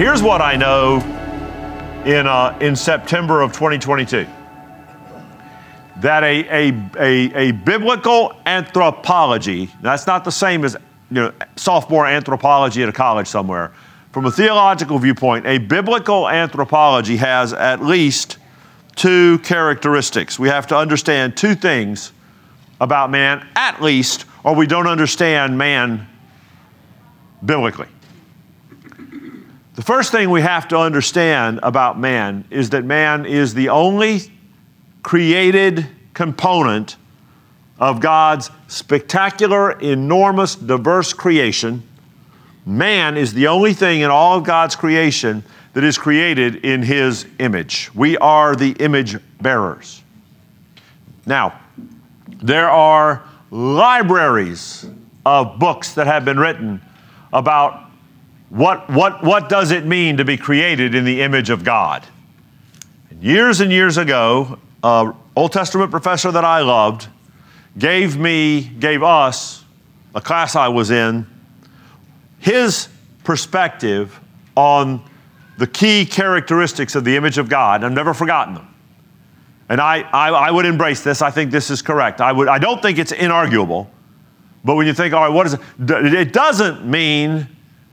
Here's what I know in, uh, in September of 2022 that a, a, a, a biblical anthropology, that's not the same as you know, sophomore anthropology at a college somewhere. From a theological viewpoint, a biblical anthropology has at least two characteristics. We have to understand two things about man, at least, or we don't understand man biblically. The first thing we have to understand about man is that man is the only created component of God's spectacular, enormous, diverse creation. Man is the only thing in all of God's creation that is created in His image. We are the image bearers. Now, there are libraries of books that have been written about what, what, what does it mean to be created in the image of God. Years and years ago, an Old Testament professor that I loved gave me, gave us, a class I was in, his perspective on the key characteristics of the image of God. I've never forgotten them. And I, I, I, would embrace this. I think this is correct. I, would, I don't think it's inarguable. But when you think, all right, what is it? It doesn't mean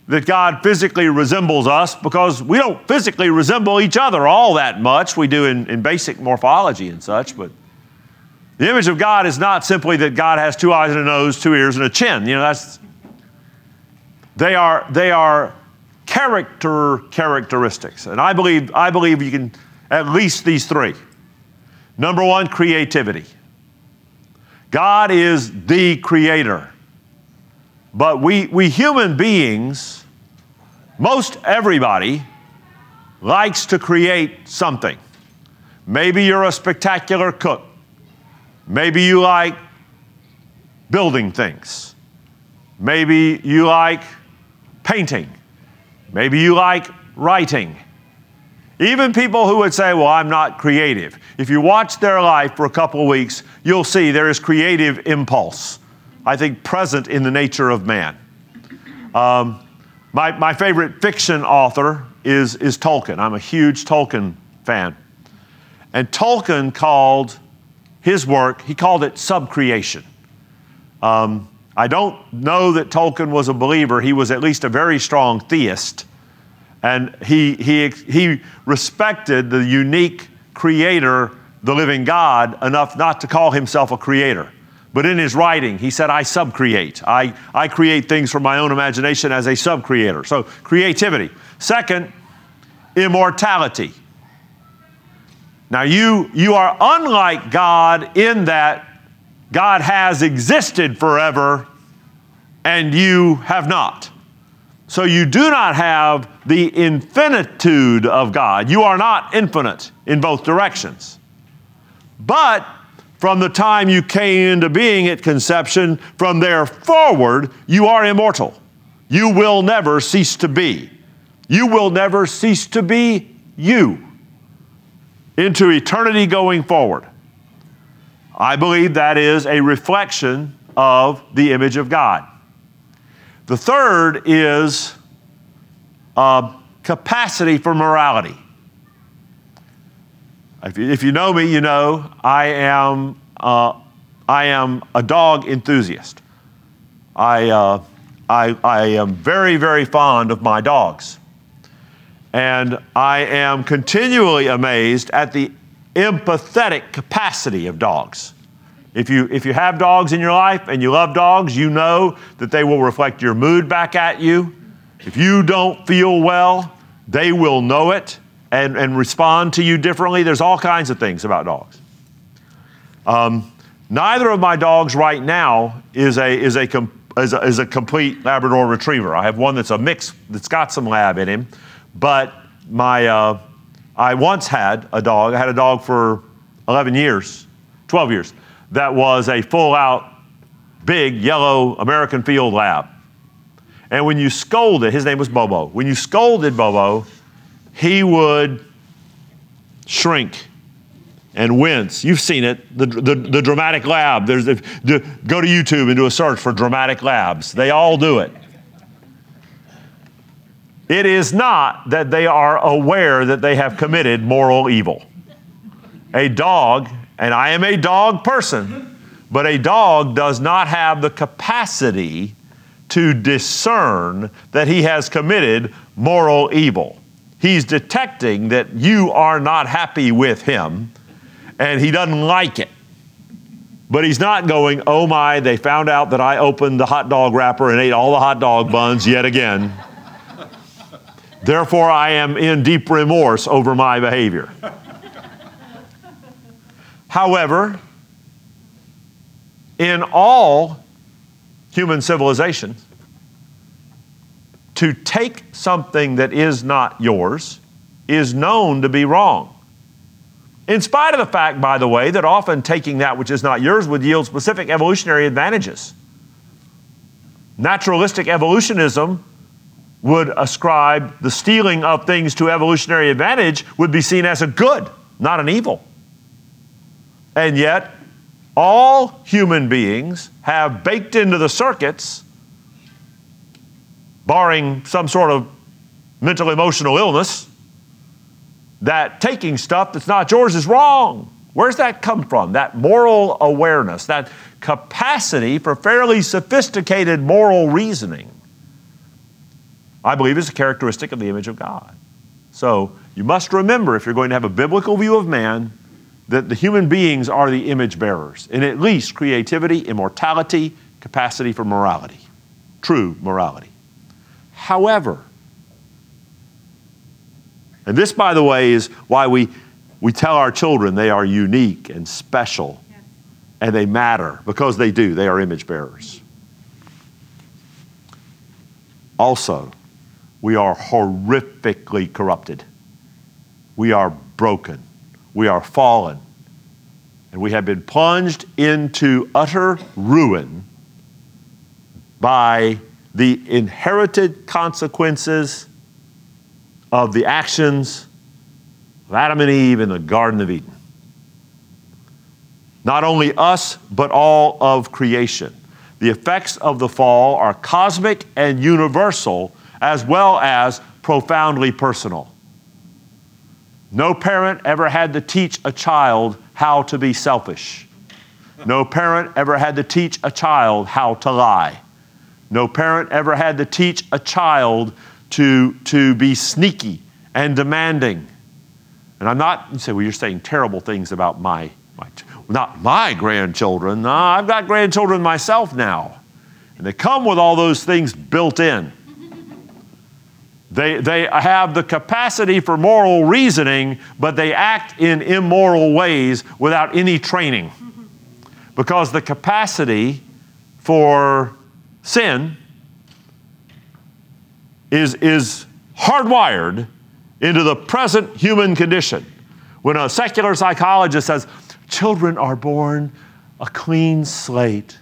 that God physically resembles us because we don't physically resemble each other all that much. We do in, in basic morphology and such, but the image of God is not simply that God has two eyes and a nose, two ears, and a chin. You know, that's they are they are character characteristics. And I believe I believe you can at least these three. Number one, creativity. God is the creator. But we, we human beings, most everybody, likes to create something. Maybe you're a spectacular cook. Maybe you like building things. Maybe you like painting. Maybe you like writing. Even people who would say, Well, I'm not creative. If you watch their life for a couple of weeks, you'll see there is creative impulse, I think, present in the nature of man. Um, my, my favorite fiction author is, is Tolkien. I'm a huge Tolkien fan. And Tolkien called his work, he called it subcreation. Um, I don't know that Tolkien was a believer. He was at least a very strong theist. And he, he, he respected the unique creator, the living God, enough not to call himself a creator. But in his writing, he said, I subcreate. I, I create things from my own imagination as a subcreator. So, creativity. Second, immortality. Now, you, you are unlike God in that God has existed forever and you have not. So you do not have the infinitude of God. You are not infinite in both directions. But from the time you came into being at conception, from there forward, you are immortal. You will never cease to be. You will never cease to be you into eternity going forward. I believe that is a reflection of the image of God. The third is uh, capacity for morality. If you, know me, you know I am, uh, I am a dog enthusiast. I, uh, I, I am very, very fond of my dogs. And I am continually amazed at the empathetic capacity of dogs. If you, if you have dogs in your life and you love dogs, you know that they will reflect your mood back at you. If you don't feel well, they will know it and, and respond to you differently. There's all kinds of things about dogs. Um, neither of my dogs right now is a, is, a, is, a, is a complete Labrador retriever. I have one that's a mix that's got some lab in him, but my, uh, I once had a dog. I had a dog for 11 years, 12 years, that was a full out, big, yellow American field lab. And when you scolded, his name was Bobo. When you scolded Bobo, he would shrink and wince. You've seen it, the, the, the dramatic lab. There's the, the, go to YouTube and do a search for dramatic labs. They all do it. It is not that they are aware that they have committed moral evil. A dog, and I am a dog person, but a dog does not have the capacity to discern that he has committed moral evil. He's detecting that you are not happy with him and he doesn't like it. But he's not going, oh my, they found out that I opened the hot dog wrapper and ate all the hot dog buns yet again. Therefore, I am in deep remorse over my behavior. However, in all human civilization, to take something that is not yours is known to be wrong. In spite of the fact, by the way, that often taking that which is not yours would yield specific evolutionary advantages. Naturalistic evolutionism would ascribe the stealing of things to evolutionary advantage would be seen as a good, not an evil. And yet, all human beings have baked into the circuits, barring some sort of mental emotional illness, that taking stuff that's not yours is wrong. Where's that come from? That moral awareness, that capacity for fairly sophisticated moral reasoning, I believe is a characteristic of the image of God. So you must remember, if you're going to have a biblical view of man, that the human beings are the image bearers in at least creativity, immortality, capacity for morality, true morality. However, and this, by the way, is why we, we tell our children they are unique and special and they matter because they do. They are image bearers. Also, we are horrifically corrupted. We are broken. We are fallen. And we have been plunged into utter ruin by the inherited consequences of the actions of Adam and Eve in the Garden of Eden. Not only us, but all of creation. The effects of the fall are cosmic and universal, as well as profoundly personal. No parent ever had to teach a child how to be selfish. No parent ever had to teach a child how to lie. No parent ever had to teach a child to, to be sneaky and demanding. And I'm not, you say, well, you're saying terrible things about my, my not my grandchildren. No, I've got grandchildren myself now. And they come with all those things built in. They, they have the capacity for moral reasoning, but they act in immoral ways without any training. Because the capacity for sin is, is hardwired into the present human condition. When a secular psychologist says, children are born a clean slate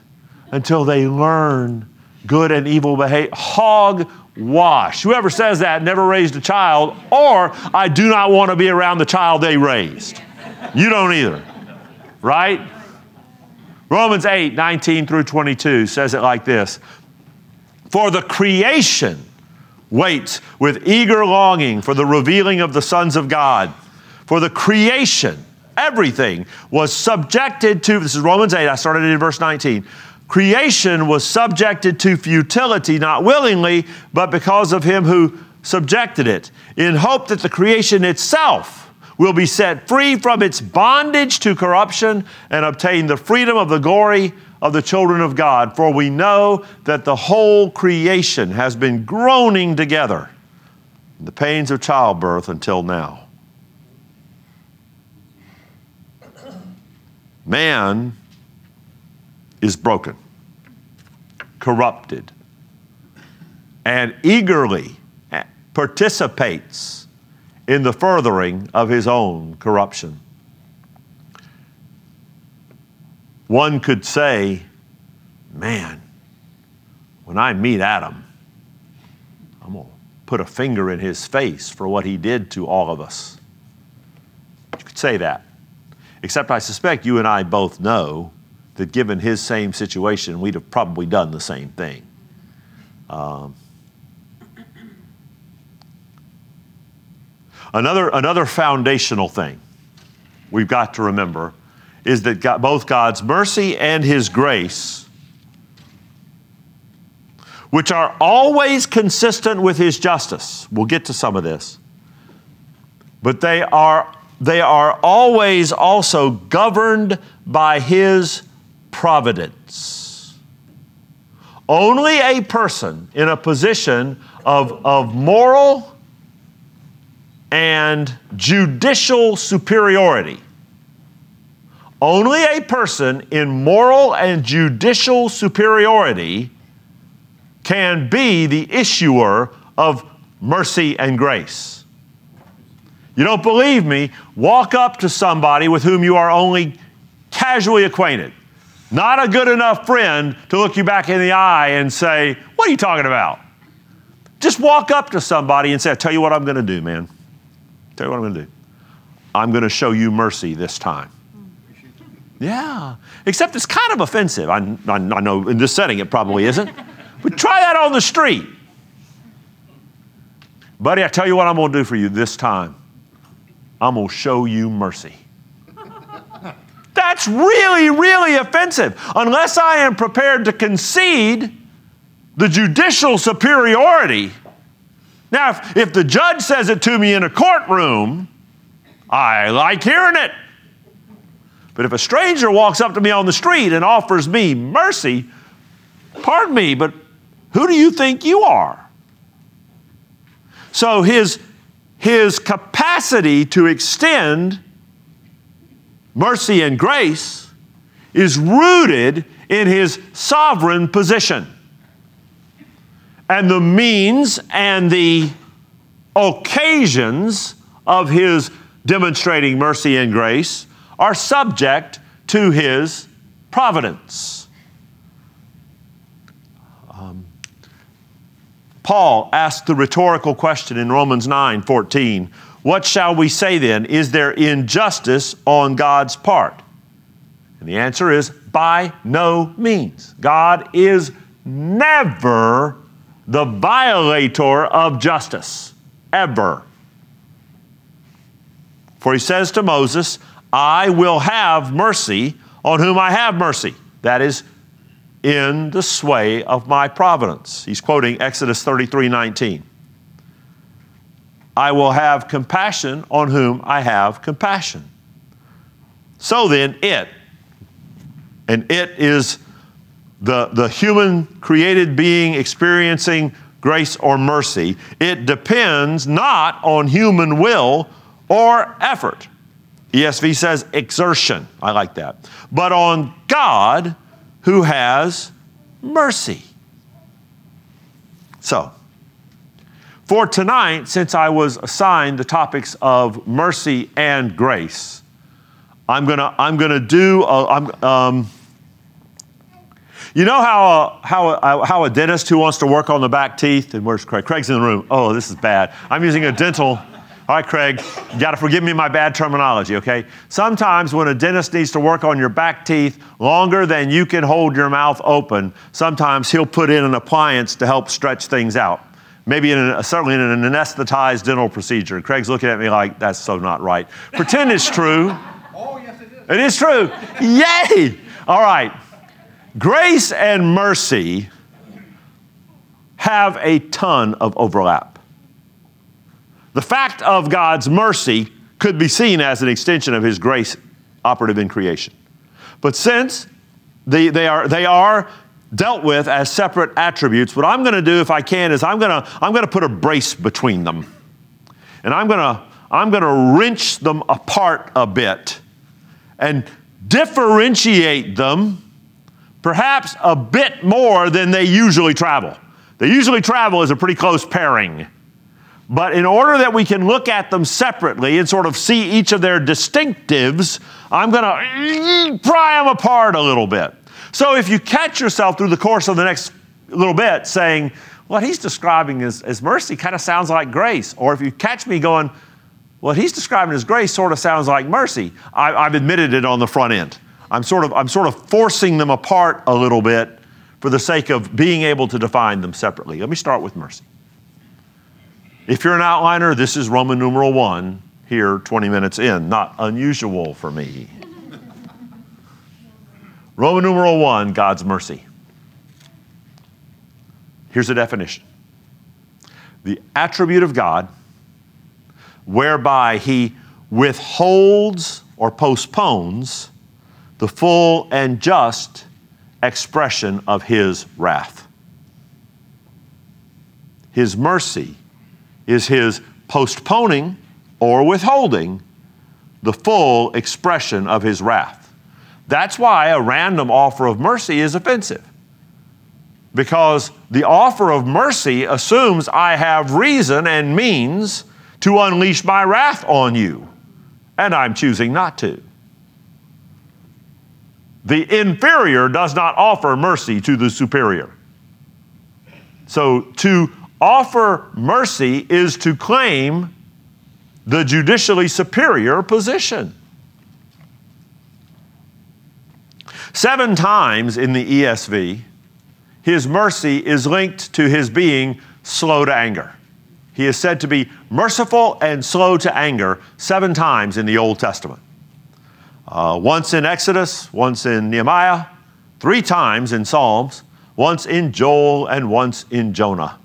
until they learn good and evil behavior, hog wash. Whoever says that never raised a child, or I do not want to be around the child they raised. You don't either, right? Romans 8, 19 through 22 says it like this For the creation waits with eager longing for the revealing of the sons of God. For the creation, everything was subjected to, this is Romans 8, I started in verse 19. Creation was subjected to futility, not willingly, but because of him who subjected it, in hope that the creation itself will be set free from its bondage to corruption and obtain the freedom of the glory of the children of God. For we know that the whole creation has been groaning together in the pains of childbirth until now. Man is broken, corrupted, and eagerly participates in the furthering of his own corruption. One could say, man, when I meet Adam, I'm going to put a finger in his face for what he did to all of us. You could say that. Except I suspect you and I both know that given his same situation, we'd have probably done the same thing. Um, Another, another foundational thing we've got to remember is that God, both God's mercy and His grace, which are always consistent with His justice, we'll get to some of this, but they are, they are always also governed by His providence. Only a person in a position of, of moral and judicial superiority. Only a person in moral and judicial superiority can be the issuer of mercy and grace. You don't believe me? Walk up to somebody with whom you are only casually acquainted, not a good enough friend to look you back in the eye and say, What are you talking about? Just walk up to somebody and say, I tell you what I'm going to do, man. Tell you what I'm going to do. I'm going to show you mercy this time. Yeah, except it's kind of offensive. I, I, I know in this setting it probably isn't. But try that on the street. Buddy, I tell you what I'm going to do for you this time. I'm going to show you mercy. That's really, really offensive. Unless I am prepared to concede the judicial superiority. Now, if, if the judge says it to me in a courtroom, I like hearing it. But if a stranger walks up to me on the street and offers me mercy, pardon me, but who do you think you are? So his, his capacity to extend mercy and grace is rooted in his sovereign position. And the means and the occasions of his demonstrating mercy and grace are subject to his providence. Um, Paul asked the rhetorical question in Romans 9 14 What shall we say then? Is there injustice on God's part? And the answer is by no means. God is never the violator of justice, ever. For he says to Moses, I will have mercy on whom I have mercy. That is in the sway of my providence. He's quoting Exodus 33 19. I will have compassion on whom I have compassion. So then, it, and it is the, the human created being experiencing grace or mercy, it depends not on human will or effort. ESV says exertion. I like that. But on God who has mercy. So, for tonight, since I was assigned the topics of mercy and grace, I'm gonna I'm gonna do I'm, um, you know how a, how a, how a dentist who wants to work on the back teeth and where's Craig? Craig's in the room. Oh, this is bad. I'm using a dental all right, Craig, you got to forgive me my bad terminology, okay? Sometimes when a dentist needs to work on your back teeth longer than you can hold your mouth open, sometimes he'll put in an appliance to help stretch things out. Maybe in a, uh, certainly in an anesthetized dental procedure. Craig's looking at me like, that's so not right. Pretend it's true. Oh, yes, it is. It is true. Yay! All right. Grace and mercy have a ton of overlap. The fact of God's mercy could be seen as an extension of His grace operative in creation. But since they, they, are, they are dealt with as separate attributes, what I'm going to do, if I can, is I'm going to I'm going to put a brace between them. And I'm going to I'm going to wrench them apart a bit and differentiate them perhaps a bit more than they usually travel. They usually travel as a pretty close pairing. But in order that we can look at them separately and sort of see each of their distinctives, I'm going to pry them apart a little bit. So if you catch yourself through the course of the next little bit saying, what he's describing as, as mercy kind of sounds like grace, or if you catch me going, what he's describing as grace sort of sounds like mercy, I, I've admitted it on the front end. I'm sort, of, I'm sort of forcing them apart a little bit for the sake of being able to define them separately. Let me start with mercy. If you're an outliner, this is Roman numeral one here 20 minutes in. Not unusual for me. Roman numeral one, God's mercy. Here's a definition the attribute of God whereby he withholds or postpones the full and just expression of his wrath. His mercy is his postponing or withholding the full expression of his wrath. That's why a random offer of mercy is offensive. Because the offer of mercy assumes I have reason and means to unleash my wrath on you, and I'm choosing not to. The inferior does not offer mercy to the superior. So to offer mercy is to claim the judicially superior position. Seven times in the ESV, his mercy is linked to his being slow to anger. He is said to be merciful and slow to anger seven times in the Old Testament. Uh, once in Exodus, once in Nehemiah, three times in Psalms, once in Joel, and once in Jonah.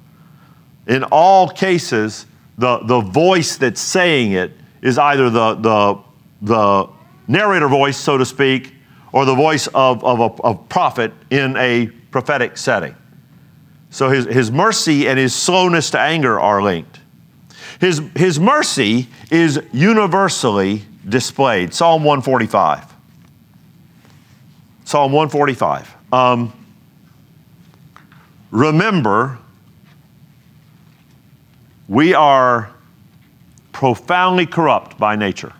In all cases, the, the voice that's saying it is either the, the, the narrator voice, so to speak, or the voice of, of a, a prophet in a prophetic setting. So his, his mercy and his slowness to anger are linked. His, his mercy is universally displayed. Psalm 145. Psalm 145. Um, remember, we are profoundly corrupt by nature.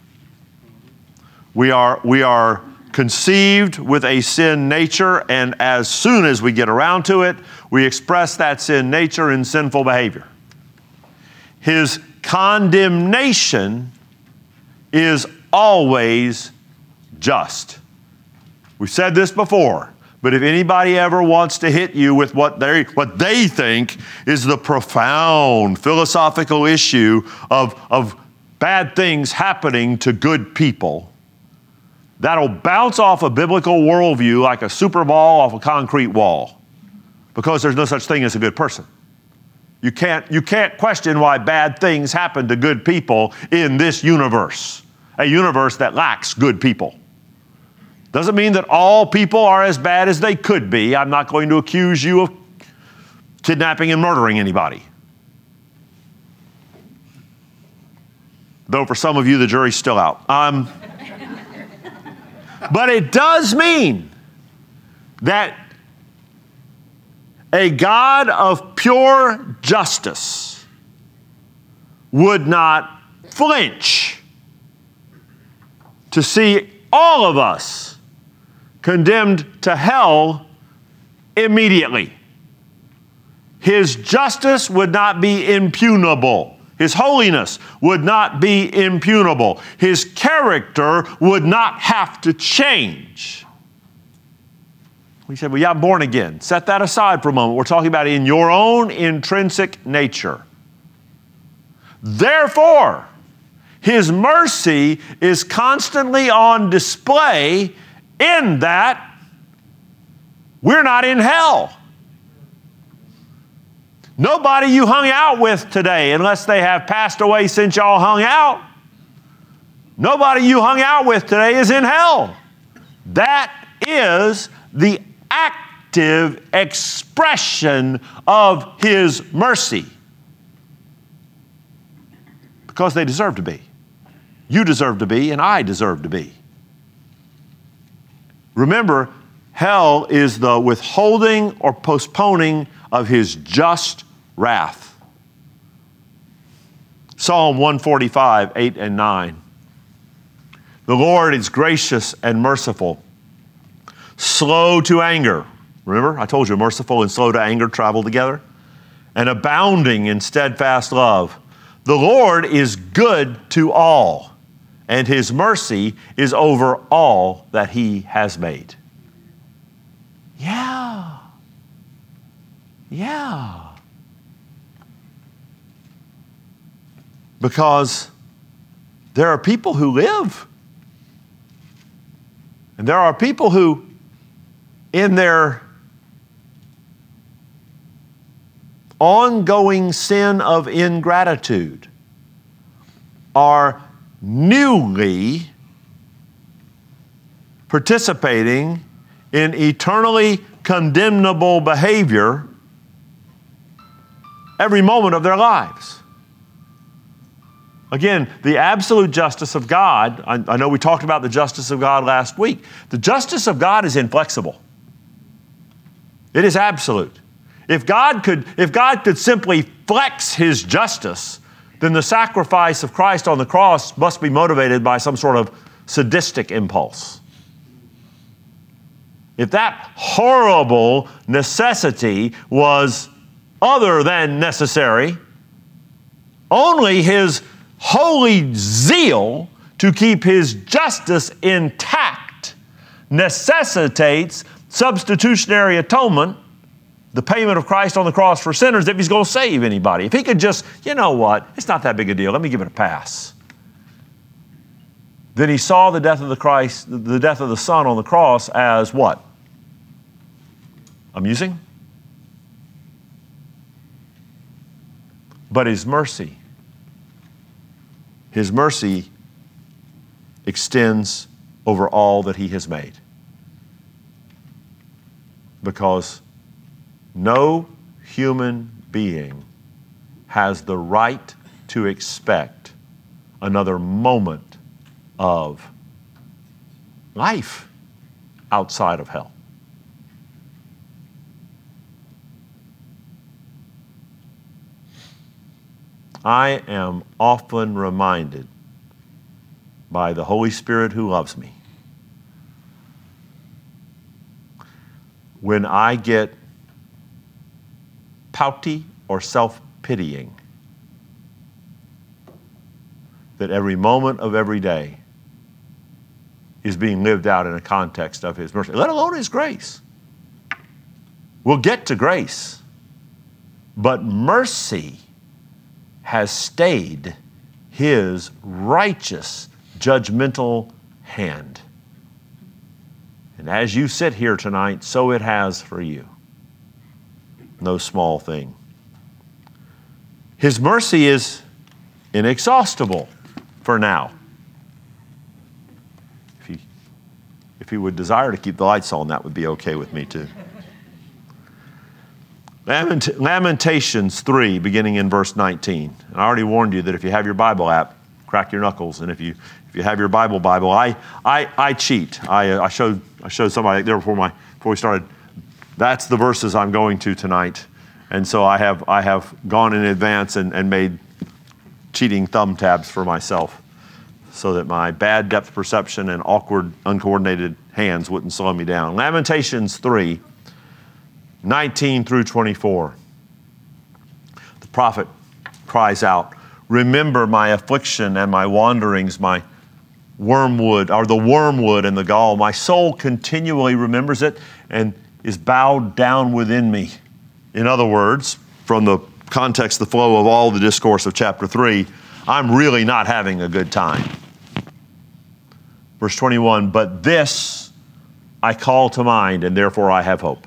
We are, we are conceived with a sin nature, and as soon as we get around to it, we express that sin nature in sinful behavior. His condemnation is always just. We've said this before, but if anybody ever wants to hit you with what they, what they think is the profound philosophical issue of, of bad things happening to good people, that'll bounce off a biblical worldview like a super ball off a concrete wall because there's no such thing as a good person. You can't, you can't question why bad things happen to good people in this universe, a universe that lacks good people. Doesn't mean that all people are as bad as they could be. I'm not going to accuse you of kidnapping and murdering anybody. Though for some of you, the jury's still out. Um, but it does mean that a God of pure justice would not flinch to see all of us condemned to hell immediately. His justice would not be impugnable. His holiness would not be impugnable. His character would not have to change. We said, Well, yeah, I'm born again. Set that aside for a moment. We're talking about in your own intrinsic nature. Therefore, His mercy is constantly on display in that we're not in hell. Nobody you hung out with today, unless they have passed away since y'all hung out, nobody you hung out with today is in hell. That is the active expression of His mercy. Because they deserve to be. You deserve to be, and I deserve to be. Remember, hell is the withholding or postponing of His just wrath. Psalm 145, 8 and 9. The Lord is gracious and merciful slow to anger. Remember, I told you merciful and slow to anger travel together. And abounding in steadfast love. The Lord is good to all, and his mercy is over all that he has made. Yeah. Yeah. Because there are people who live. And there are people who, in their ongoing sin of ingratitude, are newly participating in eternally condemnable behavior every moment of their lives. Again, the absolute justice of God, I, I, know we talked about the justice of God last week. The justice of God is inflexible. It is absolute. If God could, if God could simply flex his justice, then the sacrifice of Christ on the cross must be motivated by some sort of sadistic impulse. If that horrible necessity was other than necessary, only his holy zeal to keep his justice intact necessitates substitutionary atonement, the payment of Christ on the cross for sinners, if he's going to save anybody. If he could just, you know what, it's not that big a deal, let me give it a pass. Then he saw the death of the Christ, the death of the Son on the cross as what? Amusing? But his mercy his mercy extends over all that He has made. Because no human being has the right to expect another moment of life outside of hell. I am often reminded by the Holy Spirit who loves me when I get pouty or self pitying that every moment of every day is being lived out in a context of His mercy, let alone His grace. We'll get to grace, but mercy has stayed his righteous judgmental hand. And as you sit here tonight, so it has for you. No small thing. His mercy is inexhaustible for now. If he, if he would desire to keep the lights on, that would be okay with me too. Lament- Lamentations 3, beginning in verse 19. And I already warned you that if you have your Bible app, crack your knuckles. And if you, if you have your Bible Bible, I, I, I cheat. I, uh, I, showed, I showed somebody there before, my, before we started. That's the verses I'm going to tonight. And so I have, I have gone in advance and, and made cheating thumb tabs for myself so that my bad depth perception and awkward, uncoordinated hands wouldn't slow me down. Lamentations 3, 19 through 24. The prophet cries out, Remember my affliction and my wanderings, my wormwood, or the wormwood and the gall. My soul continually remembers it and is bowed down within me. In other words, from the context, the flow of all the discourse of chapter 3, I'm really not having a good time. Verse 21 But this I call to mind, and therefore I have hope.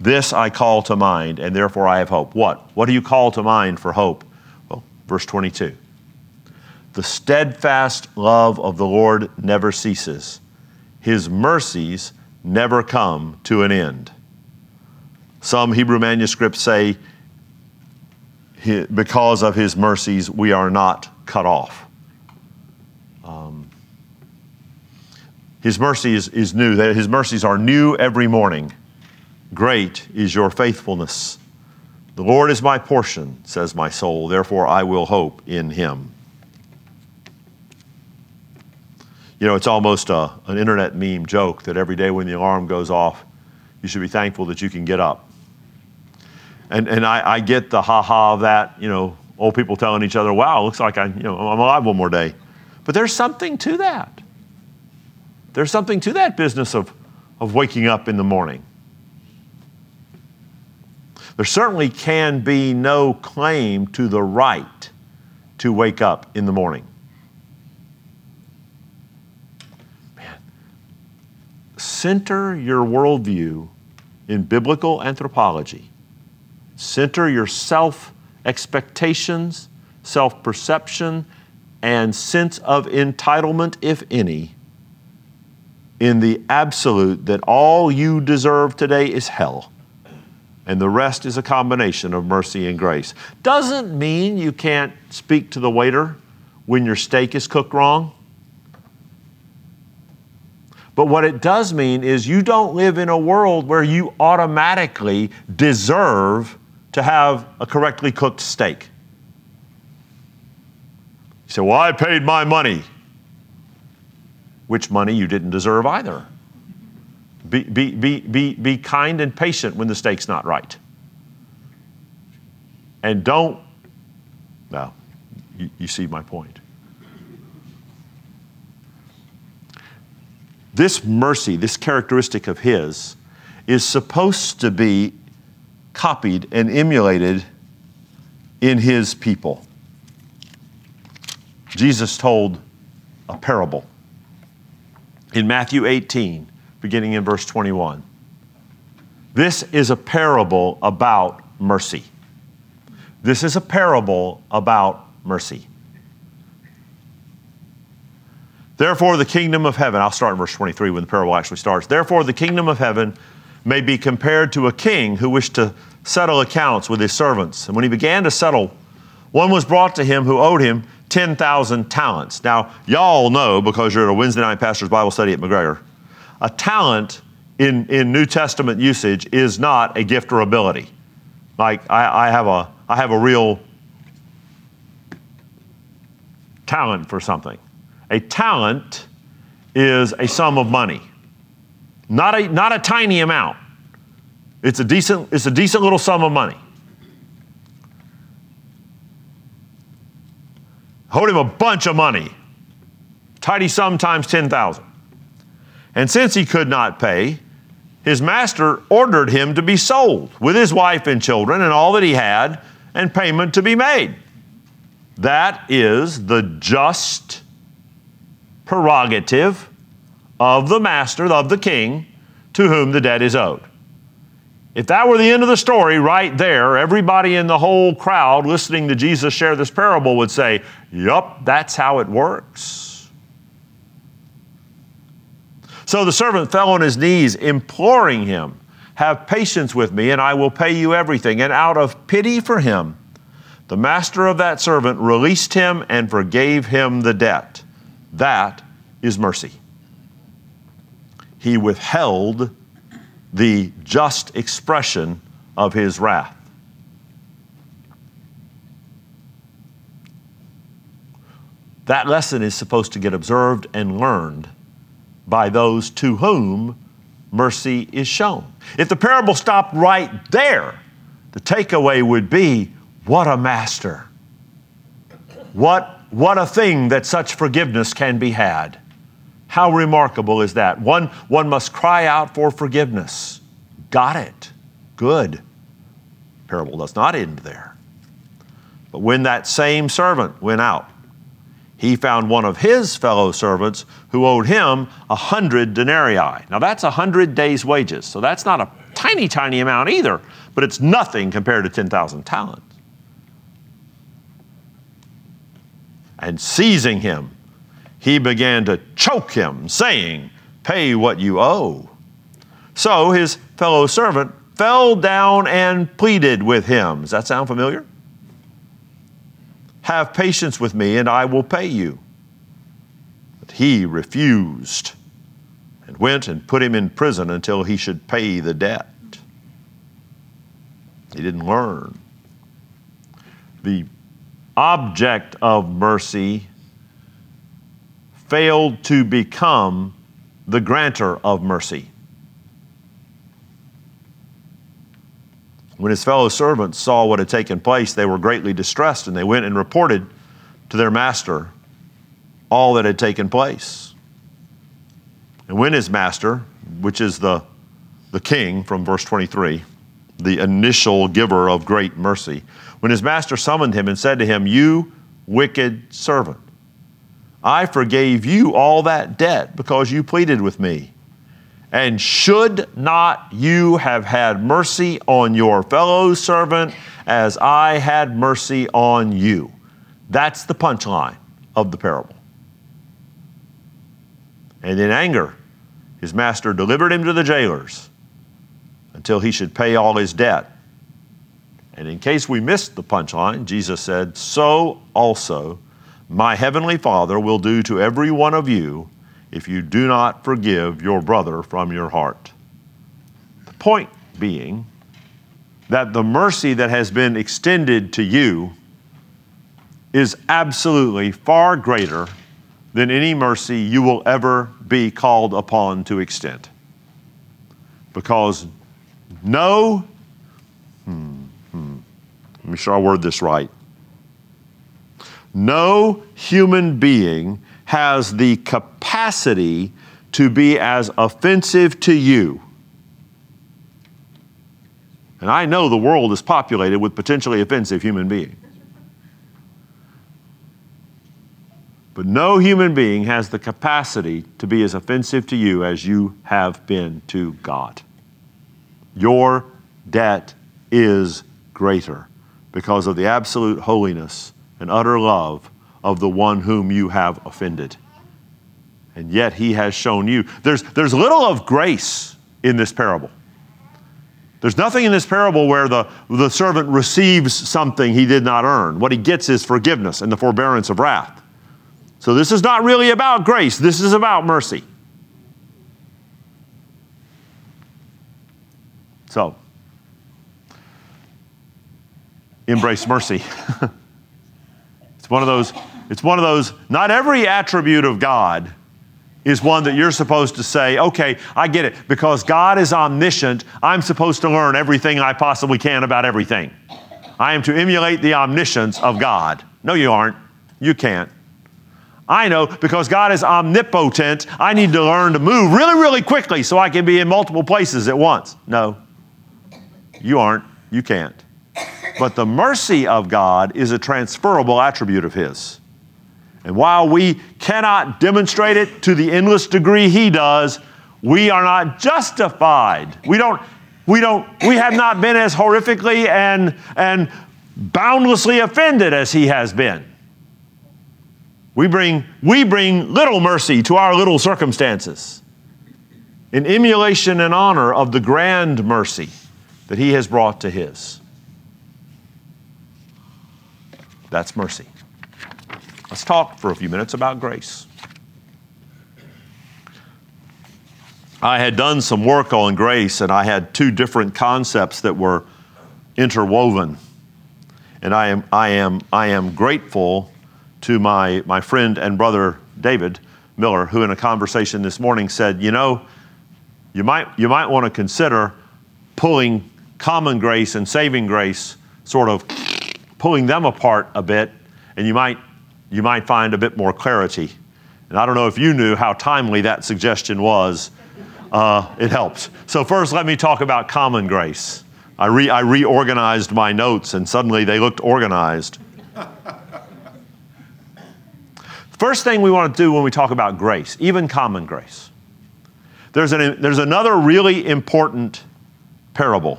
This I call to mind, and therefore I have hope. What? What do you call to mind for hope? Well, verse 22. The steadfast love of the Lord never ceases, His mercies never come to an end. Some Hebrew manuscripts say, because of His mercies, we are not cut off. Um, his mercy is, is new. His mercies are new every morning. Great is your faithfulness. The Lord is my portion, says my soul, therefore I will hope in him. You know, it's almost a, an internet meme joke that every day when the alarm goes off, you should be thankful that you can get up. And, and I, I get the ha ha of that, you know, old people telling each other, wow, looks like I, you know, I'm alive one more day. But there's something to that. There's something to that business of, of waking up in the morning. There certainly can be no claim to the right to wake up in the morning. Center your worldview in biblical anthropology. Center your self expectations, self perception, and sense of entitlement, if any, in the absolute that all you deserve today is hell and the rest is a combination of mercy and grace. Doesn't mean you can't speak to the waiter when your steak is cooked wrong. But what it does mean is you don't live in a world where you automatically deserve to have a correctly cooked steak. You say, Well, I paid my money. Which money you didn't deserve either. Be, be, be, be, be kind and patient when the steak's not right. And don't, well, you, you see my point. This mercy, this characteristic of His, is supposed to be copied and emulated in His people. Jesus told a parable in Matthew 18 beginning in verse 21. This is a parable about mercy. This is a parable about mercy. Therefore, the kingdom of heaven, I'll start in verse 23 when the parable actually starts. Therefore, the kingdom of heaven may be compared to a king who wished to settle accounts with his servants. And when he began to settle, one was brought to him who owed him 10,000 talents. Now, y'all know because you're at a Wednesday night pastor's Bible study at McGregor a talent in, in New Testament usage is not a gift or ability. Like I, I, have a, I have a real talent for something. A talent is a sum of money, not a, not a tiny amount. It's a, decent, it's a decent little sum of money. Hold him a bunch of money. Tidy sum times 10,000. And since he could not pay, his master ordered him to be sold with his wife and children and all that he had, and payment to be made. That is the just prerogative of the master, of the king, to whom the debt is owed. If that were the end of the story right there, everybody in the whole crowd listening to Jesus share this parable would say, Yup, that's how it works. So the servant fell on his knees, imploring him, Have patience with me, and I will pay you everything. And out of pity for him, the master of that servant released him and forgave him the debt. That is mercy. He withheld the just expression of his wrath. That lesson is supposed to get observed and learned by those to whom mercy is shown. If the parable stopped right there, the takeaway would be what a master. What, what a thing that such forgiveness can be had. How remarkable is that? One, one must cry out for forgiveness. Got it. Good. Parable does not end there. But when that same servant went out, he found one of his fellow servants who owed him a hundred denarii. Now that's a hundred days' wages, so that's not a tiny, tiny amount either, but it's nothing compared to 10,000 talents. And seizing him, he began to choke him, saying, Pay what you owe. So his fellow servant fell down and pleaded with him. Does that sound familiar? Have patience with me, and I will pay you. But he refused and went and put him in prison until he should pay the debt. He didn't learn. The object of mercy failed to become the grantor of mercy. When his fellow servants saw what had taken place, they were greatly distressed, and they went and reported to their master all that had taken place. And when his master, which is the, the king from verse 23, the initial giver of great mercy, when his master summoned him and said to him, You wicked servant. I forgave you all that debt because you pleaded with me. And should not you have had mercy on your fellow servant as I had mercy on you? That's the punchline of the parable. And in anger, his master delivered him to the jailers until he should pay all his debt. And in case we missed the punchline, Jesus said, So also my heavenly Father will do to every one of you if you do not forgive your brother from your heart. The point being that the mercy that has been extended to you is absolutely far greater than any mercy you will ever be called upon to extend. Because no, hmm, let me sure I word this right. No human being has the capacity to be as offensive to you. And I know the world is populated with potentially offensive human beings. But no human being has the capacity to be as offensive to you as you have been to God. Your debt is greater because of the absolute holiness and utter love of the one whom you have offended. And yet he has shown you. There's, there's little of grace in this parable. There's nothing in this parable where the, the servant receives something he did not earn. What he gets is forgiveness and the forbearance of wrath. So this is not really about grace, this is about mercy. So, embrace mercy. it's one of those it's one of those not every attribute of God is one that you're supposed to say, okay, I get it. Because God is omniscient, I'm supposed to learn everything I possibly can about everything. I am to emulate the omniscience of God. No, you aren't. You can't. I know because God is omnipotent, I need to learn to move really, really quickly so I can be in multiple places at once. No, you aren't. You can't. But the mercy of God is a transferable attribute of His. And while we cannot demonstrate it to the endless degree He does, we are not justified. We don't, we don't, we have not been as horrifically and, and boundlessly offended as He has been. We bring, we bring little mercy to our little circumstances in emulation and honor of the grand mercy that He has brought to His. That's mercy. Let's talk for a few minutes about grace. I had done some work on grace, and I had two different concepts that were interwoven. And I am, I am, I am grateful to my, my friend and brother David Miller, who in a conversation this morning said, You know, you might, you might want to consider pulling common grace and saving grace, sort of pulling them apart a bit, and you might, you might find a bit more clarity. And I don't know if you knew how timely that suggestion was. Uh, it helps. So, first, let me talk about common grace. I, re- I reorganized my notes, and suddenly they looked organized. First thing we want to do when we talk about grace, even common grace, there's, an, there's another really important parable.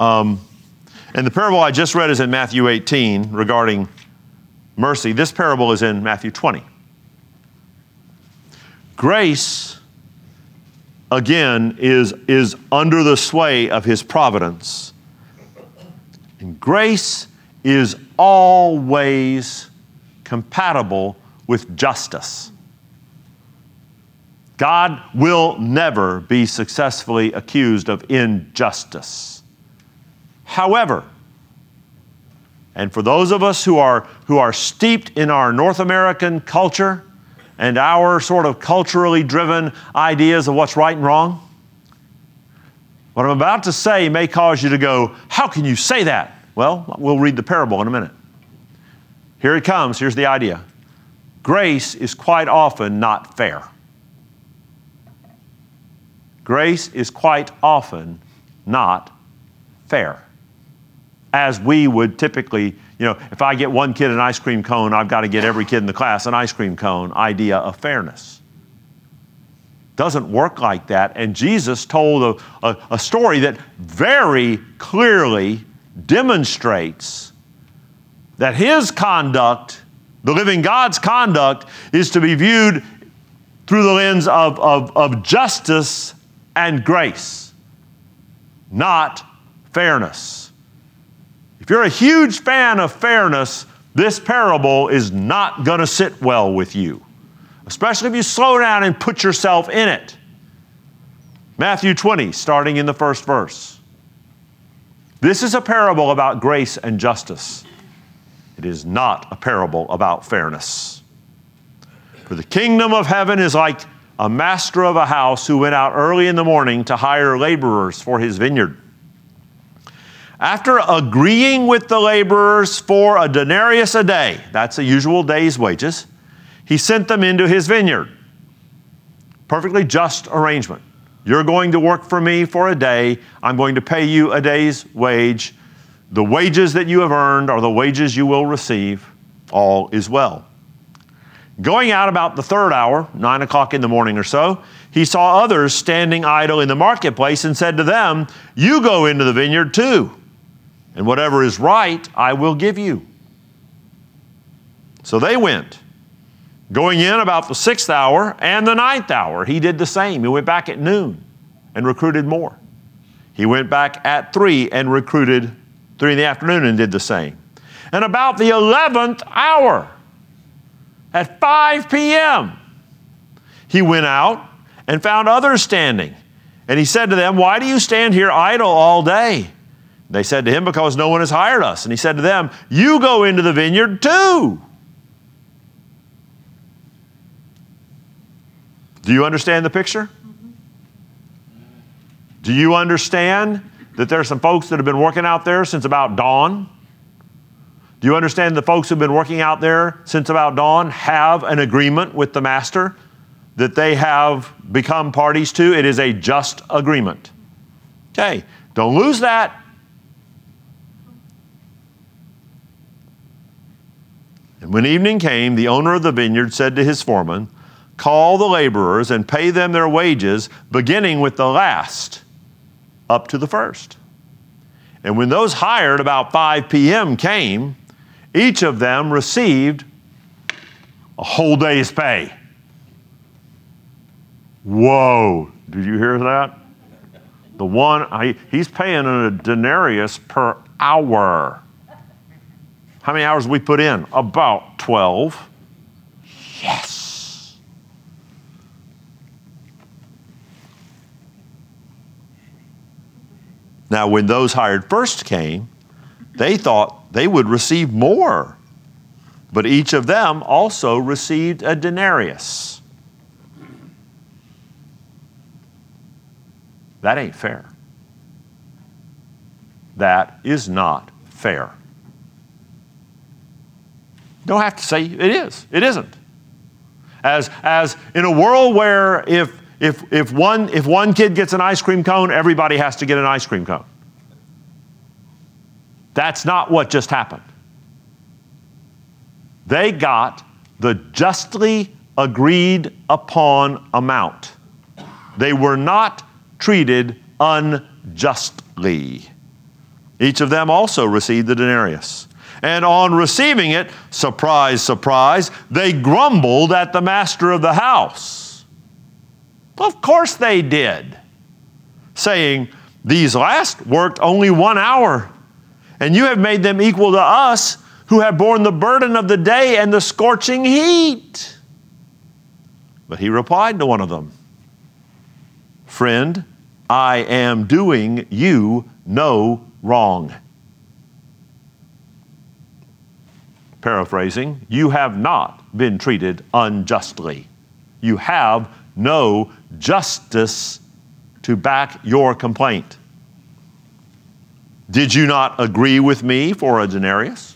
Um, and the parable I just read is in Matthew 18 regarding mercy. This parable is in Matthew 20. Grace, again, is, is under the sway of His providence. And grace is always compatible with justice. God will never be successfully accused of injustice. However, and for those of us who are, who are steeped in our North American culture and our sort of culturally driven ideas of what's right and wrong, what I'm about to say may cause you to go, How can you say that? Well, we'll read the parable in a minute. Here it comes. Here's the idea grace is quite often not fair. Grace is quite often not fair. As we would typically, you know, if I get one kid an ice cream cone, I've got to get every kid in the class an ice cream cone idea of fairness. Doesn't work like that. And Jesus told a, a, a story that very clearly demonstrates that his conduct, the living God's conduct, is to be viewed through the lens of, of, of justice and grace, not fairness. If you're a huge fan of fairness, this parable is not going to sit well with you, especially if you slow down and put yourself in it. Matthew 20, starting in the first verse. This is a parable about grace and justice. It is not a parable about fairness. For the kingdom of heaven is like a master of a house who went out early in the morning to hire laborers for his vineyard. After agreeing with the laborers for a denarius a day, that's a usual day's wages, he sent them into his vineyard. Perfectly just arrangement. You're going to work for me for a day. I'm going to pay you a day's wage. The wages that you have earned are the wages you will receive. All is well. Going out about the third hour, nine o'clock in the morning or so, he saw others standing idle in the marketplace and said to them, You go into the vineyard too and whatever is right, I will give you. So they went. Going in about the sixth hour and the ninth hour, he did the same. He went back at noon and recruited more. He went back at three and recruited three in the afternoon and did the same. And about the 11th hour, at 5 p.m., he went out and found others standing. And he said to them, Why do you stand here idle all day? They said to him, Because no one has hired us. And he said to them, You go into the vineyard too. Do you understand the picture? Do you understand that there are some folks that have been working out there since about dawn? Do you understand the folks who've been working out there since about dawn have an agreement with the master that they have become parties to? It is a just agreement. Okay, don't lose that. And when evening came, the owner of the vineyard said to his foreman, Call the laborers and pay them their wages, beginning with the last up to the first. And when those hired about 5 p.m. came, each of them received a whole day's pay. Whoa, did you hear that? The one, he's paying a denarius per hour. How many hours we put in? About 12. Yes. Now, when those hired first came, they thought they would receive more. But each of them also received a denarius. That ain't fair. That is not fair. Don't have to say it is. It isn't. As, as in a world where if, if, if, one, if one kid gets an ice cream cone, everybody has to get an ice cream cone. That's not what just happened. They got the justly agreed upon amount. They were not treated unjustly. Each of them also received the denarius. And on receiving it, surprise, surprise, they grumbled at the master of the house. Of course they did, saying, These last worked only one hour, and you have made them equal to us who have borne the burden of the day and the scorching heat. But he replied to one of them, Friend, I am doing you no wrong. Paraphrasing, you have not been treated unjustly. You have no justice to back your complaint. Did you not agree with me for a denarius?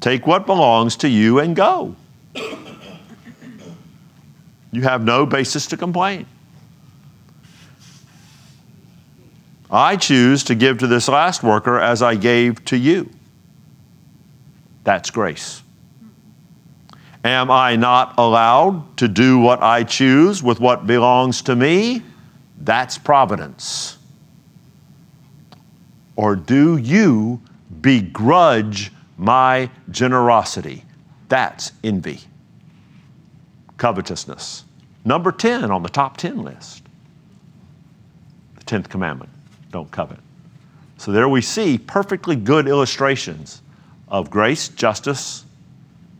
Take what belongs to you and go. You have no basis to complain. I choose to give to this last worker as I gave to you. That's grace. Am I not allowed to do what I choose with what belongs to me? That's providence. Or do you begrudge my generosity? That's envy, covetousness. Number 10 on the top 10 list. The 10th commandment don't covet. So there we see perfectly good illustrations of grace, justice,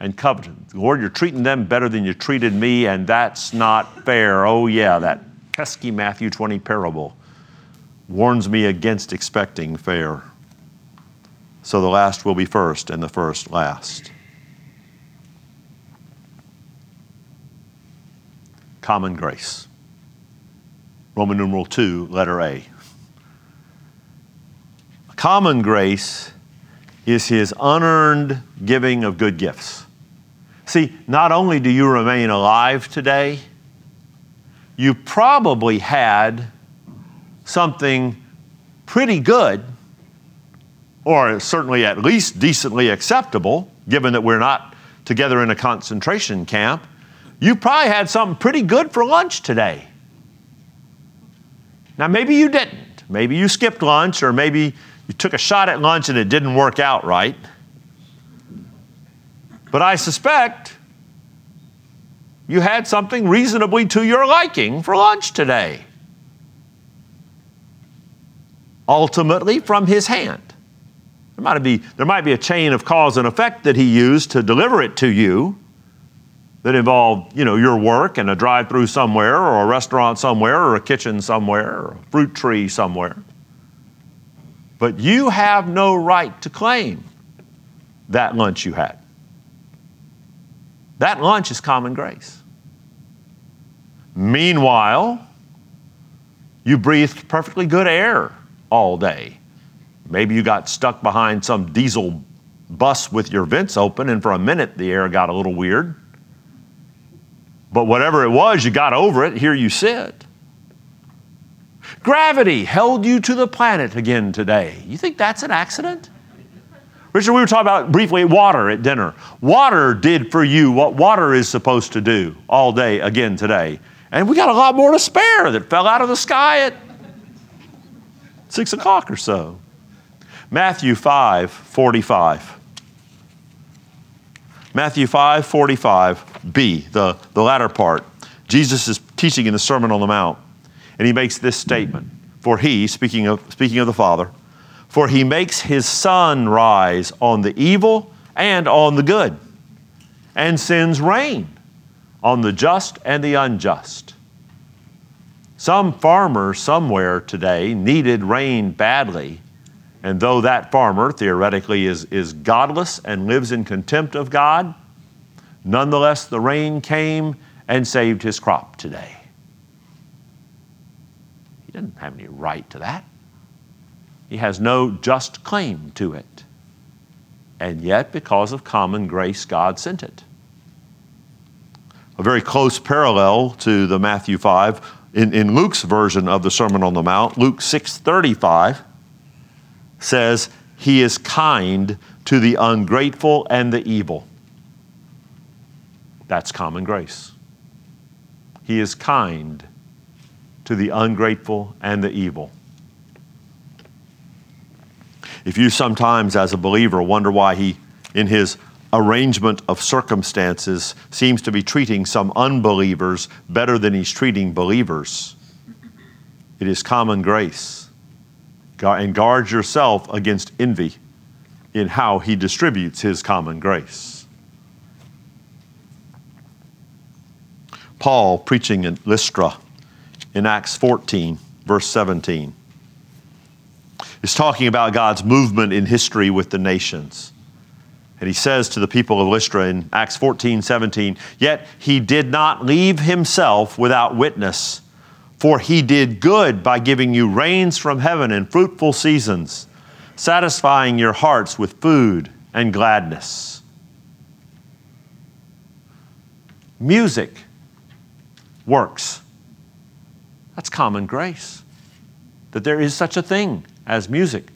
and covenant. Lord, you're treating them better than you treated me, and that's not fair. Oh, yeah, that pesky Matthew 20 parable warns me against expecting fair. So the last will be first, and the first last. Common grace. Roman numeral 2, letter A. Common grace is his unearned giving of good gifts. See, not only do you remain alive today, you probably had something pretty good, or certainly at least decently acceptable, given that we're not together in a concentration camp. You probably had something pretty good for lunch today. Now, maybe you didn't. Maybe you skipped lunch, or maybe you took a shot at lunch and it didn't work out right. But I suspect you had something reasonably to your liking for lunch today. Ultimately, from his hand. There might, be, there might be a chain of cause and effect that he used to deliver it to you that involved, you know, your work and a drive-through somewhere or a restaurant somewhere or a kitchen somewhere or a fruit tree somewhere. But you have no right to claim that lunch you had. That lunch is common grace. Meanwhile, you breathed perfectly good air all day. Maybe you got stuck behind some diesel bus with your vents open, and for a minute the air got a little weird. But whatever it was, you got over it. Here you sit. Gravity held you to the planet again today. You think that's an accident? Richard, we were talking about briefly water at dinner. Water did for you what water is supposed to do all day again today. And we got a lot more to spare that fell out of the sky at six o'clock or so. Matthew 5 45. Matthew 5 45, B, the, the latter part. Jesus is teaching in the Sermon on the Mount, and he makes this statement. For he, speaking of, speaking of the Father, for he makes his sun rise on the evil and on the good, and sends rain on the just and the unjust. Some farmer somewhere today needed rain badly, and though that farmer theoretically is, is godless and lives in contempt of God, nonetheless the rain came and saved his crop today. Didn't have any right to that. He has no just claim to it. And yet, because of common grace, God sent it. A very close parallel to the Matthew 5 in, in Luke's version of the Sermon on the Mount, Luke 6:35 says, He is kind to the ungrateful and the evil. That's common grace. He is kind to the ungrateful and the evil. If you sometimes, as a believer, wonder why he, in his arrangement of circumstances, seems to be treating some unbelievers better than he's treating believers, it is common grace. And guard yourself against envy in how he distributes his common grace. Paul preaching in Lystra in Acts 14, verse 17 is talking about God's movement in history with the nations. And he says to the people of Lystra in Acts 14, 17, Yet he did not leave himself without witness, for he did good by giving you rains from heaven and fruitful seasons, satisfying your hearts with food and gladness. Music works. That's common grace, that there is such a thing as music.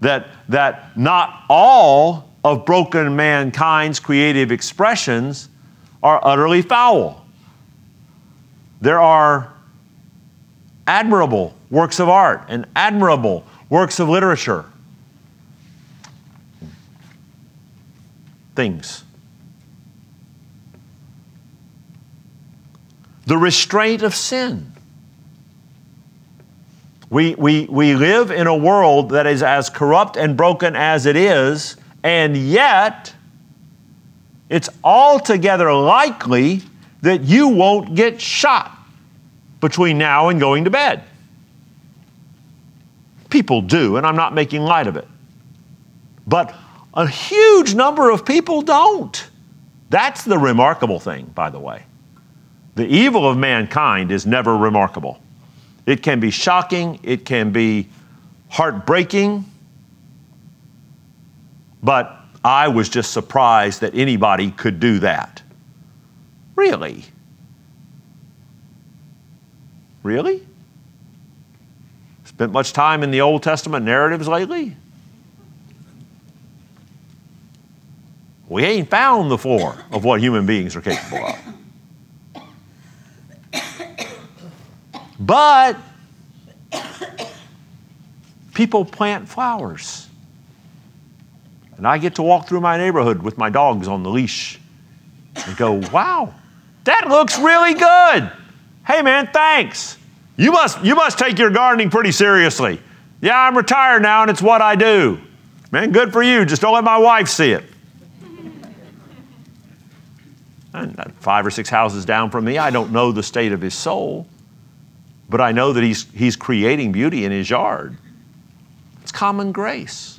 That, that not all of broken mankind's creative expressions are utterly foul. There are admirable works of art and admirable works of literature. Things. The restraint of sin. We, we, we live in a world that is as corrupt and broken as it is, and yet it's altogether likely that you won't get shot between now and going to bed. People do, and I'm not making light of it. But a huge number of people don't. That's the remarkable thing, by the way. The evil of mankind is never remarkable. It can be shocking, it can be heartbreaking, but I was just surprised that anybody could do that. Really? Really? Spent much time in the Old Testament narratives lately? We ain't found the four of what human beings are capable of. But people plant flowers. And I get to walk through my neighborhood with my dogs on the leash and go, wow, that looks really good. Hey man, thanks. You must, you must take your gardening pretty seriously. Yeah, I'm retired now and it's what I do. Man, good for you. Just don't let my wife see it. And uh, five or six houses down from me, I don't know the state of his soul, but I know that he's, he's creating beauty in his yard. It's common grace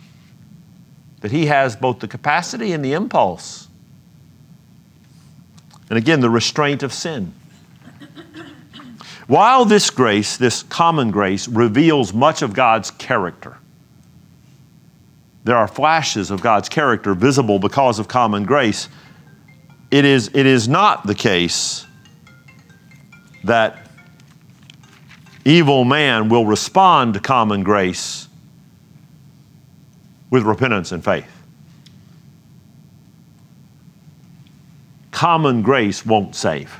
that he has both the capacity and the impulse. And again, the restraint of sin. While this grace, this common grace, reveals much of God's character, there are flashes of God's character visible because of common grace. It is, it is not the case that evil man will respond to common grace with repentance and faith. Common grace won't save.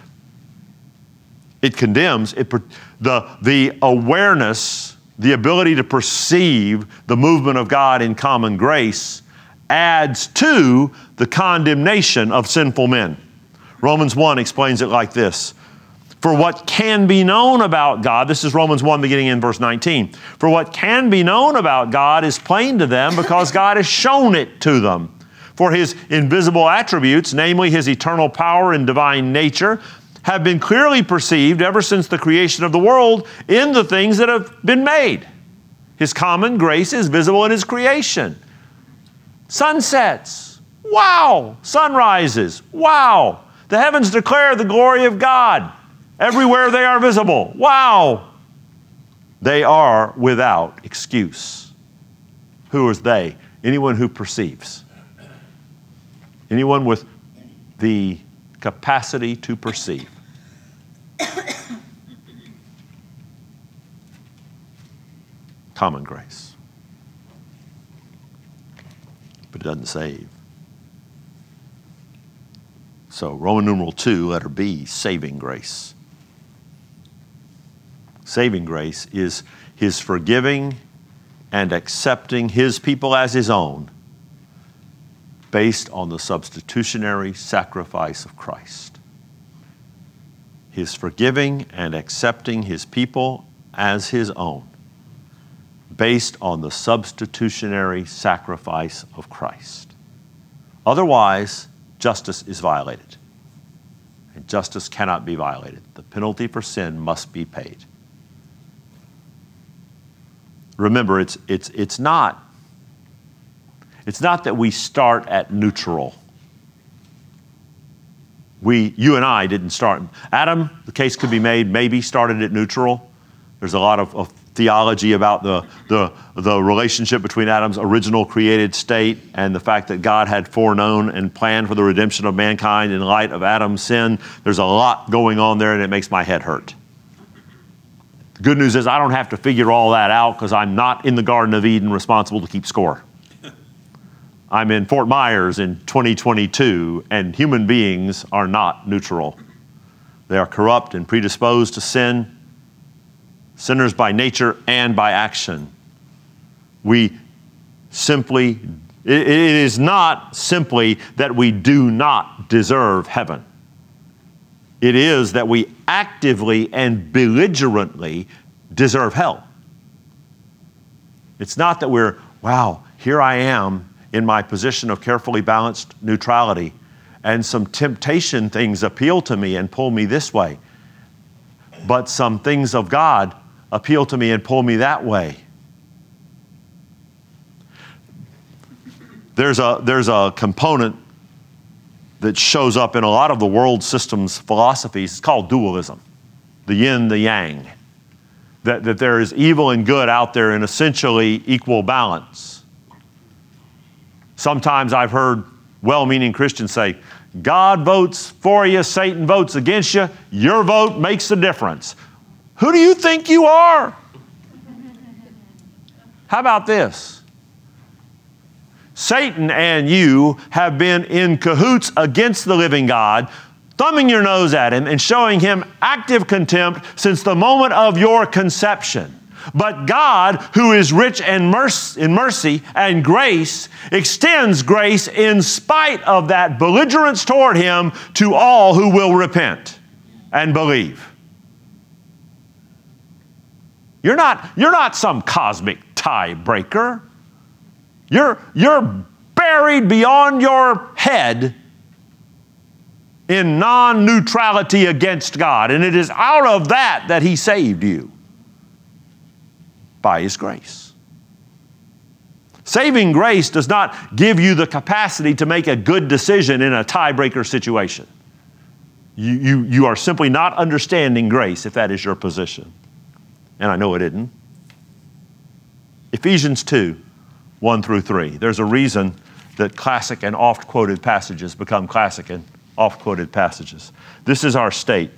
It condemns, it, the, the awareness, the ability to perceive the movement of God in common grace adds to the condemnation of sinful men. Romans 1 explains it like this For what can be known about God, this is Romans 1 beginning in verse 19. For what can be known about God is plain to them because God has shown it to them. For his invisible attributes, namely his eternal power and divine nature, have been clearly perceived ever since the creation of the world in the things that have been made. His common grace is visible in His creation. Sunsets, wow. Sunrises, wow. The heavens declare the glory of God. Everywhere they are visible, wow. They are without excuse. Who is they? Anyone who perceives. Anyone with the capacity to perceive. Common grace. But it doesn't save. So, Roman numeral 2, letter B, saving grace. Saving grace is his forgiving and accepting his people as his own based on the substitutionary sacrifice of Christ his forgiving and accepting his people as his own based on the substitutionary sacrifice of Christ. Otherwise, justice is violated. And justice cannot be violated. The penalty for sin must be paid. Remember, it's, it's, it's, not, it's not that we start at neutral we, you and I didn't start. Adam, the case could be made, maybe started at neutral. There's a lot of, of theology about the, the, the relationship between Adam's original created state and the fact that God had foreknown and planned for the redemption of mankind in light of Adam's sin. There's a lot going on there, and it makes my head hurt. The good news is I don't have to figure all that out because I'm not in the Garden of Eden responsible to keep score. I'm in Fort Myers in 2022, and human beings are not neutral. They are corrupt and predisposed to sin, sinners by nature and by action. We simply, it is not simply that we do not deserve heaven. It is that we actively and belligerently deserve hell. It's not that we're, wow, here I am in my position of carefully balanced neutrality, and some temptation things appeal to me and pull me this way. But some things of God appeal to me and pull me that way. There's a, there's a component that shows up in a lot of the world system's philosophies. It's called dualism the yin, the yang. That, that there is evil and good out there in essentially equal balance. Sometimes I've heard well meaning Christians say, God votes for you, Satan votes against you, your vote makes the difference. Who do you think you are? How about this? Satan and you have been in cahoots against the living God, thumbing your nose at him and showing him active contempt since the moment of your conception. But God, who is rich in mercy and grace, extends grace in spite of that belligerence toward Him to all who will repent and believe. You're not, you're not some cosmic tiebreaker. You're, you're buried beyond your head in non neutrality against God. And it is out of that that He saved you by His grace. Saving grace does not give you the capacity to make a good decision in a tiebreaker situation. You, you, you are simply not understanding grace if that is your position. And I know it isn't. Ephesians 2 1 through 3. There's a reason that classic and oft quoted passages become classic and oft quoted passages. This is our state.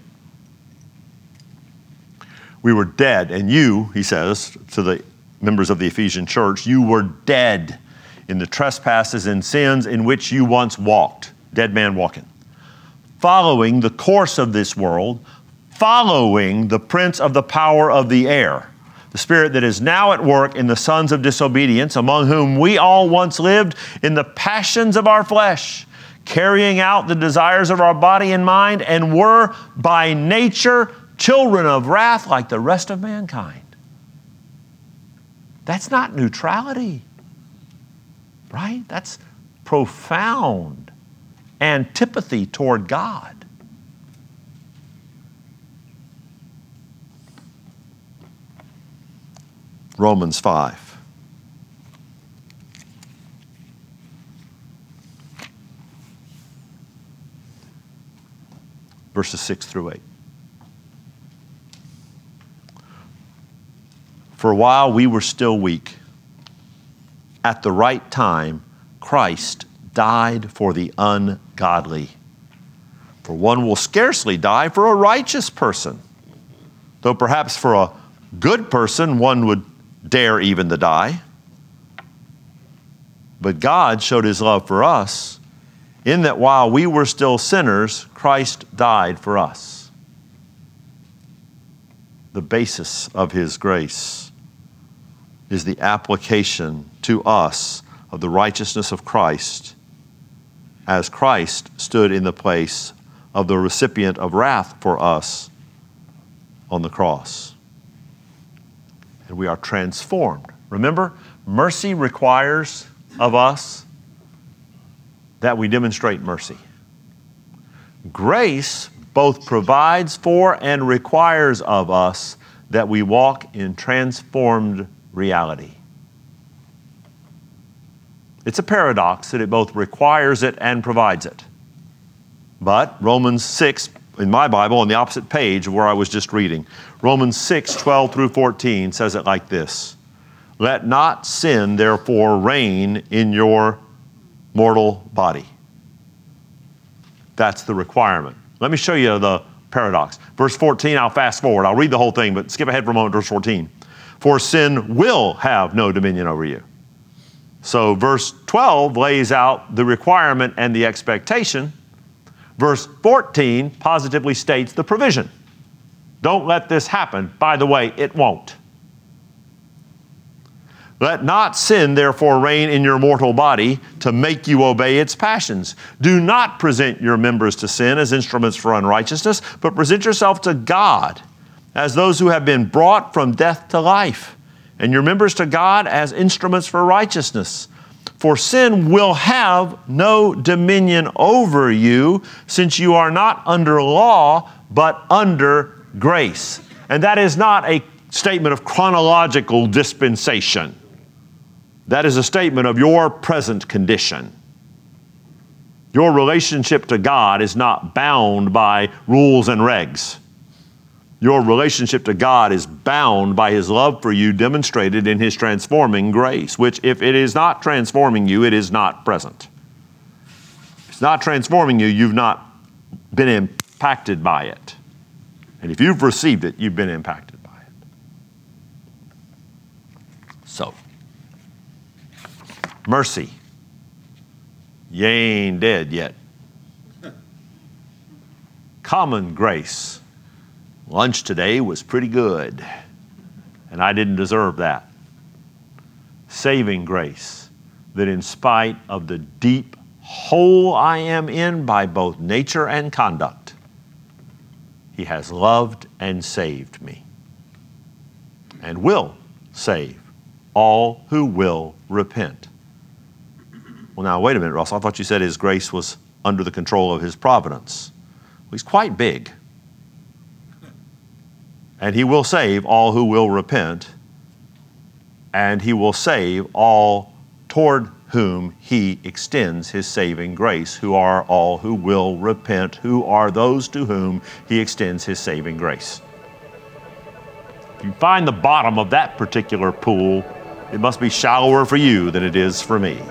We were dead, and you, he says to the members of the Ephesian church, you were dead in the trespasses and sins in which you once walked, dead man walking, following the course of this world, following the prince of the power of the air the spirit that is now at work in the sons of disobedience, among whom we all once lived in the passions of our flesh, carrying out the desires of our body and mind, and were by nature children of wrath like the rest of mankind. That's not neutrality, right? That's profound antipathy toward God. Romans 5. Verses 6 through 8. For while we were still weak. At the right time, Christ died for the ungodly. For one will scarcely die for a righteous person, though perhaps for a good person one would dare even to die. But God showed his love for us in that while we were still sinners, Christ died for us. The basis of his grace is the application to us of the righteousness of Christ as Christ stood in the place of the recipient of wrath for us on the cross and we are transformed. Remember, mercy requires of us that we demonstrate mercy. Grace both provides for and requires of us that we walk in transformed reality. It's a paradox that it both requires it and provides it. But Romans 6 in my Bible on the opposite page of where I was just reading. Romans 6, 12 through 14 says it like this Let not sin, therefore, reign in your mortal body. That's the requirement. Let me show you the paradox. Verse 14, I'll fast forward. I'll read the whole thing, but skip ahead for a moment, verse 14. For sin will have no dominion over you. So, verse 12 lays out the requirement and the expectation. Verse 14 positively states the provision. Don't let this happen. By the way, it won't. Let not sin, therefore, reign in your mortal body to make you obey its passions. Do not present your members to sin as instruments for unrighteousness, but present yourself to God as those who have been brought from death to life, and your members to God as instruments for righteousness. For sin will have no dominion over you, since you are not under law, but under grace. And that is not a statement of chronological dispensation. That is a statement of your present condition. Your relationship to God is not bound by rules and regs. Your relationship to God is bound by His love for you, demonstrated in His transforming grace, which, if it is not transforming you, it is not present. If it's not transforming you, you've not been impacted by it. And if you've received it, you've been impacted by it. So, mercy. You ain't dead yet. Common grace. Lunch today was pretty good, and I didn't deserve that. Saving grace, that in spite of the deep hole I am in by both nature and conduct, He has loved and saved me, and will save all who will repent. Well, now, wait a minute, Russell. I thought you said His grace was under the control of His providence. Well, he's quite big. And He will save all who will repent, and He will save all toward whom He extends His saving grace, who are all who will repent, who are those to whom He extends His saving grace. If you find the bottom of that particular pool, it must be shallower for you than it is for me.